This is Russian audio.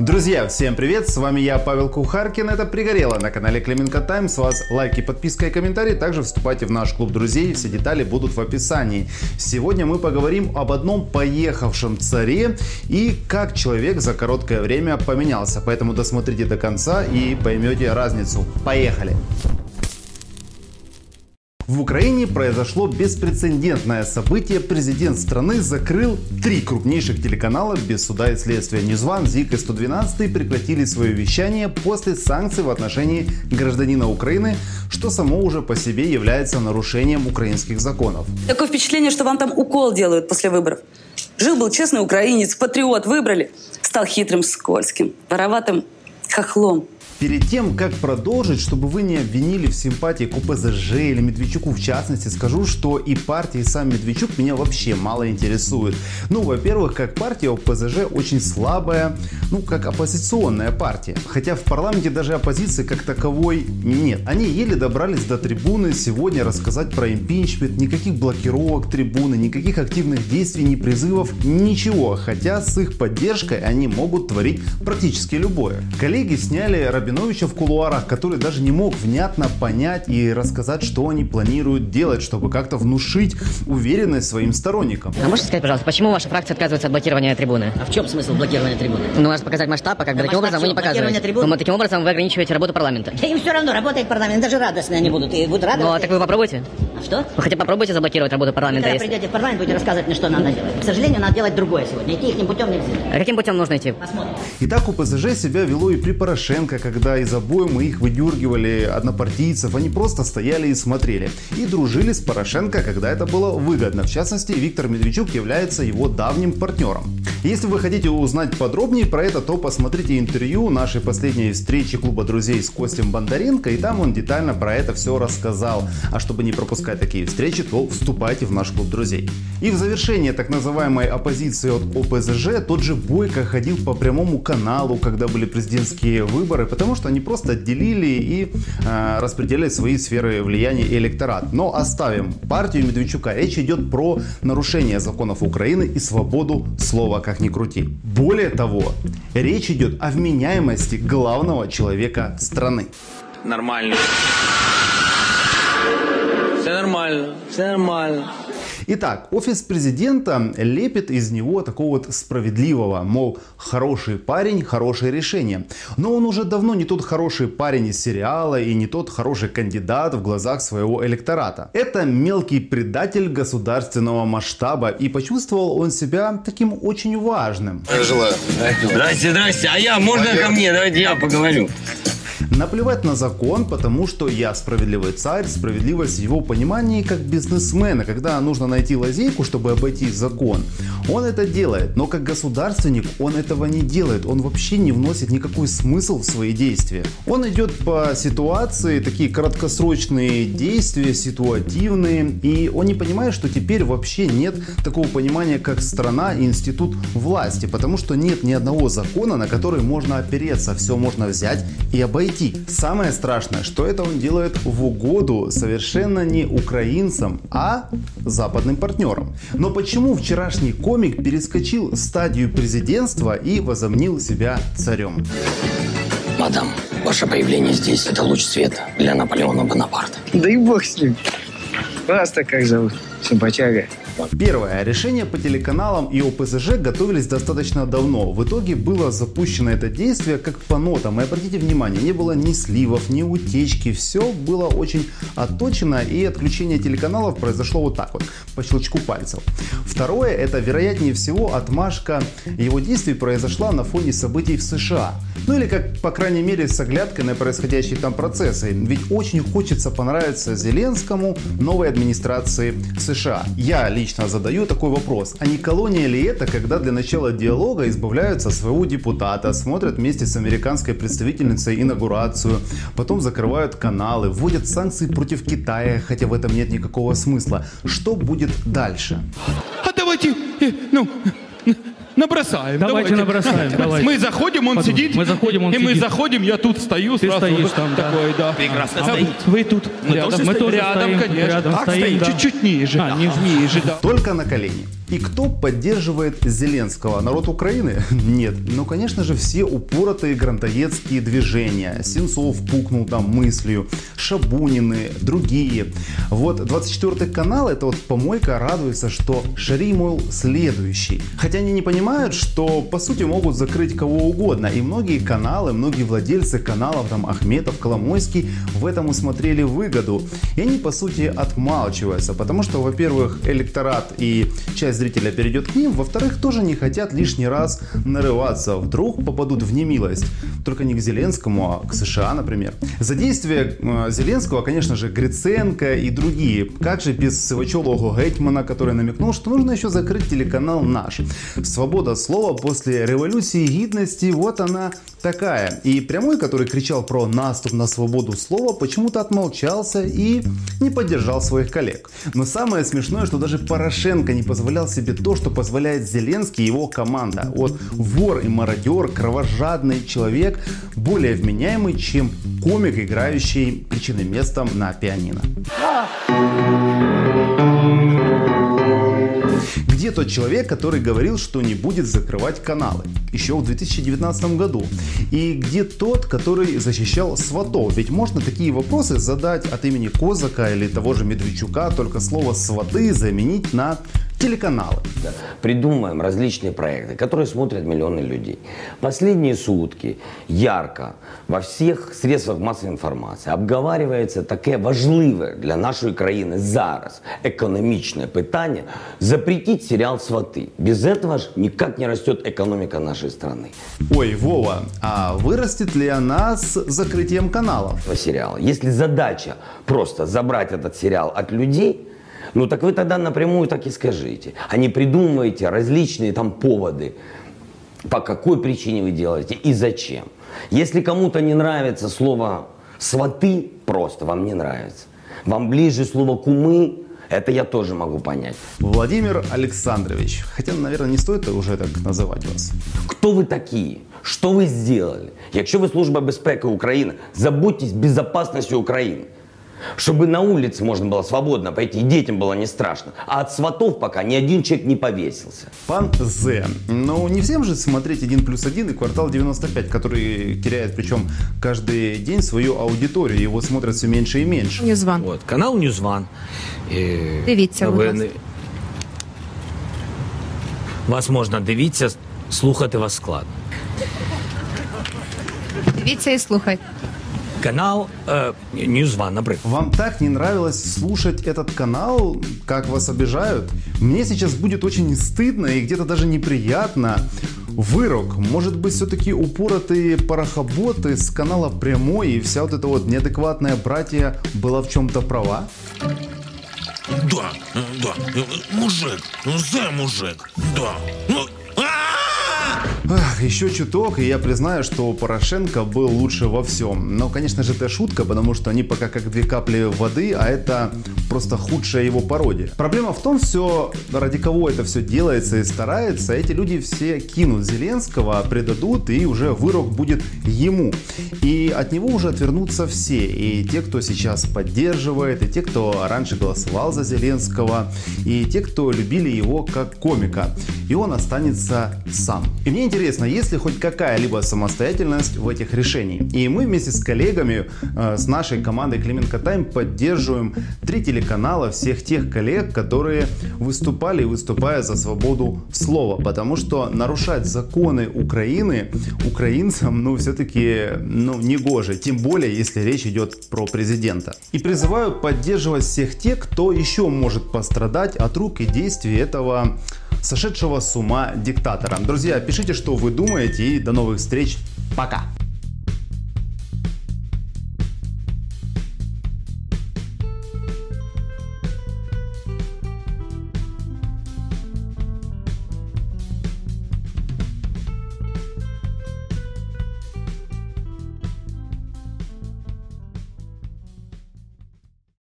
Друзья, всем привет, с вами я, Павел Кухаркин, это «Пригорело» на канале Клименко Тайм, с вас лайки, подписка и комментарии, также вступайте в наш клуб друзей, все детали будут в описании. Сегодня мы поговорим об одном поехавшем царе и как человек за короткое время поменялся, поэтому досмотрите до конца и поймете разницу. Поехали! В Украине произошло беспрецедентное событие. Президент страны закрыл три крупнейших телеканала без суда и следствия. Ньюзван, ЗИК и 112 прекратили свое вещание после санкций в отношении гражданина Украины, что само уже по себе является нарушением украинских законов. Такое впечатление, что вам там укол делают после выборов. Жил-был честный украинец, патриот, выбрали. Стал хитрым, скользким, вороватым хохлом. Перед тем, как продолжить, чтобы вы не обвинили в симпатии к ОПЗЖ или Медведчуку в частности, скажу, что и партия, и сам Медведчук меня вообще мало интересует. Ну, во-первых, как партия ОПЗЖ очень слабая, ну, как оппозиционная партия. Хотя в парламенте даже оппозиции как таковой нет. Они еле добрались до трибуны сегодня рассказать про импичмент, никаких блокировок трибуны, никаких активных действий, ни призывов, ничего. Хотя с их поддержкой они могут творить практически любое. Коллеги сняли Робин Рабиновича в кулуарах, который даже не мог внятно понять и рассказать, что они планируют делать, чтобы как-то внушить уверенность своим сторонникам. А можете сказать, пожалуйста, почему ваша фракция отказывается от блокирования трибуны? А в чем смысл блокирования трибуны? Ну, надо показать масштаб, а как бы Да таким образом вы не показываете. трибун? Ну, таким образом вы ограничиваете работу парламента. Да им все равно, работает парламент, даже радостные они будут. И будут Ну, а так вы попробуйте. А что? Вы хотя попробуйте заблокировать работу парламента. Когда если- придете в парламент, будете рассказывать мне, что надо делать. К сожалению, надо делать другое сегодня. Идти их путем нельзя. А каким путем нужно идти? Посмотрим. Итак, УПЗЖ себя вело и при Порошенко, когда из обоймы их выдергивали однопартийцев, они просто стояли и смотрели. И дружили с Порошенко, когда это было выгодно. В частности, Виктор Медведчук является его давним партнером. Если вы хотите узнать подробнее про это, то посмотрите интервью нашей последней встречи клуба друзей с Костем Бондаренко, и там он детально про это все рассказал. А чтобы не пропускать такие встречи, то вступайте в наш клуб друзей. И в завершение так называемой оппозиции от ОПЗЖ тот же Бойко ходил по прямому каналу, когда были президентские выборы, потому что они просто отделили и э, распределяли свои сферы влияния и электорат. Но оставим партию Медведчука. Речь идет про нарушение законов Украины и свободу слова, как ни крути. Более того, речь идет о вменяемости главного человека страны. Нормально. Все нормально, все нормально. Итак, офис президента лепит из него такого вот справедливого, мол, хороший парень, хорошее решение. Но он уже давно не тот хороший парень из сериала и не тот хороший кандидат в глазах своего электората. Это мелкий предатель государственного масштаба и почувствовал он себя таким очень важным. Желаю. Здрасте, здрасте. А я, можно ко мне? Давайте я поговорю. Наплевать на закон, потому что я справедливый царь, справедливость в его понимании как бизнесмена, когда нужно найти лазейку, чтобы обойти закон. Он это делает, но как государственник он этого не делает, он вообще не вносит никакой смысл в свои действия. Он идет по ситуации, такие краткосрочные действия, ситуативные, и он не понимает, что теперь вообще нет такого понимания, как страна и институт власти, потому что нет ни одного закона, на который можно опереться, все можно взять и обойти. Самое страшное, что это он делает в угоду совершенно не украинцам, а западным партнерам. Но почему вчерашний комик перескочил стадию президентства и возомнил себя царем? Мадам, ваше появление здесь – это луч света для Наполеона Бонапарта. Да и бог с ним. Вас-то как зовут? Симпатяга. Первое. Решение по телеканалам и ОПЗЖ готовились достаточно давно. В итоге было запущено это действие как по нотам. И обратите внимание, не было ни сливов, ни утечки. Все было очень отточено и отключение телеканалов произошло вот так вот, по щелчку пальцев. Второе. Это вероятнее всего отмашка его действий произошла на фоне событий в США. Ну или как, по крайней мере, с оглядкой на происходящие там процессы. Ведь очень хочется понравиться Зеленскому, новой администрации США. Я лично задаю такой вопрос. А не колония ли это, когда для начала диалога избавляются от своего депутата, смотрят вместе с американской представительницей инаугурацию, потом закрывают каналы, вводят санкции против Китая, хотя в этом нет никакого смысла. Что будет дальше? А давайте, э, ну, набросаем. Давайте набросаем, давайте. Мы заходим, он Подумай, сидит. мы заходим, он и мы сидит. заходим, я тут стою. Ты сразу стоишь вот там, да. такой, да. Прекрасно А стоит. Вы тут Мы рядом, тоже мы стоим. рядом, Стоим, конечно. рядом так, стоим, стоим, да. чуть-чуть ниже. А, ниже. ниже, да. Только на колени. И кто поддерживает Зеленского? Народ Украины? Нет. Ну, конечно же, все упоротые грантоедские движения. Сенцов пукнул там мыслью, Шабунины, другие. Вот 24 канал, это вот помойка радуется, что Шари, мол, следующий. Хотя они не понимают, что по сути могут закрыть кого угодно. И многие каналы, многие владельцы каналов, там Ахметов, Коломойский, в этом усмотрели выгоду. И они по сути отмалчиваются, потому что, во-первых, электорат и часть зрителя перейдет к ним, во-вторых, тоже не хотят лишний раз нарываться, вдруг попадут в немилость. Только не к Зеленскому, а к США, например. За действие э, Зеленского, конечно же, Гриценко и другие. Как же без Сивачевого Гетмана, который намекнул, что нужно еще закрыть телеканал наш. Свобода слова после революции гидности, вот она такая. И Прямой, который кричал про наступ на свободу слова, почему-то отмолчался и не поддержал своих коллег. Но самое смешное, что даже Порошенко не позволял себе то, что позволяет Зеленский и его команда. Вот вор и мародер, кровожадный человек, более вменяемый, чем комик, играющий причинным местом на пианино. Где тот человек, который говорил, что не будет закрывать каналы? Еще в 2019 году. И где тот, который защищал сватов? Ведь можно такие вопросы задать от имени Козака или того же Медведчука, только слово сваты заменить на телеканалы. Придумаем различные проекты, которые смотрят миллионы людей. Последние сутки ярко во всіх средствах массовой информации обговаривается таке важливе для нашої країни зараз економічне питання запретить сериал «Сваты». Без этого ж никак не растет экономика нашей страны. Ой, Вова, а вырастет ли она с закрытием каналов? Этого сериала. Если задача просто забрать этот сериал от людей, – ну так вы тогда напрямую так и скажите. А не придумывайте различные там поводы, по какой причине вы делаете и зачем. Если кому-то не нравится слово «сваты», просто вам не нравится. Вам ближе слово «кумы», это я тоже могу понять. Владимир Александрович. Хотя, наверное, не стоит уже так называть вас. Хто ви такі? Що ви зробили? Якщо ви Служба безпеки України, забудьтесь безопасностью України. Чтобы на улице можно было свободно пойти, и детям было не страшно. А от сватов пока ни один человек не повесился. Пан З. Ну, не всем же смотреть 1 плюс 1 и квартал 95, который теряет причем каждый день свою аудиторию. Его смотрят все меньше и меньше. Ньюзван. От, канал Ньюзван. І Дивіться, будь новини. ласка. Вас можна дивіться, слухати вас складно. Дивіться і слухайте. Канал е, Ньюзван, наприклад. Вам так не нравилось слушать этот канал, как вас обижают? Мне сейчас будет очень стыдно и где-то даже неприятно. Вырок, может быть, все-таки упоротые парохоботы с канала Прямой и вся вот эта вот неадекватная братья была в чем-то права? Да, э, да. э, Мужик. Ну, за мужик. Да. Ну! Ах, еще чуток, и я признаю, что Порошенко был лучше во всем. Но, конечно же, это шутка, потому что они пока как две капли воды, а это просто худшая его пародия. Проблема в том, все, ради кого это все делается и старается, эти люди все кинут Зеленского, предадут, и уже вырок будет ему. И от него уже отвернутся все. И те, кто сейчас поддерживает, и те, кто раньше голосовал за Зеленского, и те, кто любили его как комика. И он останется сам. И мне интересно, есть ли хоть какая-либо самостоятельность в этих решениях. И мы вместе с коллегами, э, с нашей командой Клименко Тайм поддерживаем три телеканала всех тех коллег, которые выступали и выступают за свободу слова. Потому что нарушать законы Украины украинцам, ну, все-таки, ну, не гоже. Тем более, если речь идет про президента. И призываю поддерживать всех тех, кто еще может пострадать от рук и действий этого сошедшего с ума диктатора. Друзья, пишите, что вы думаете и до новых встреч. Пока!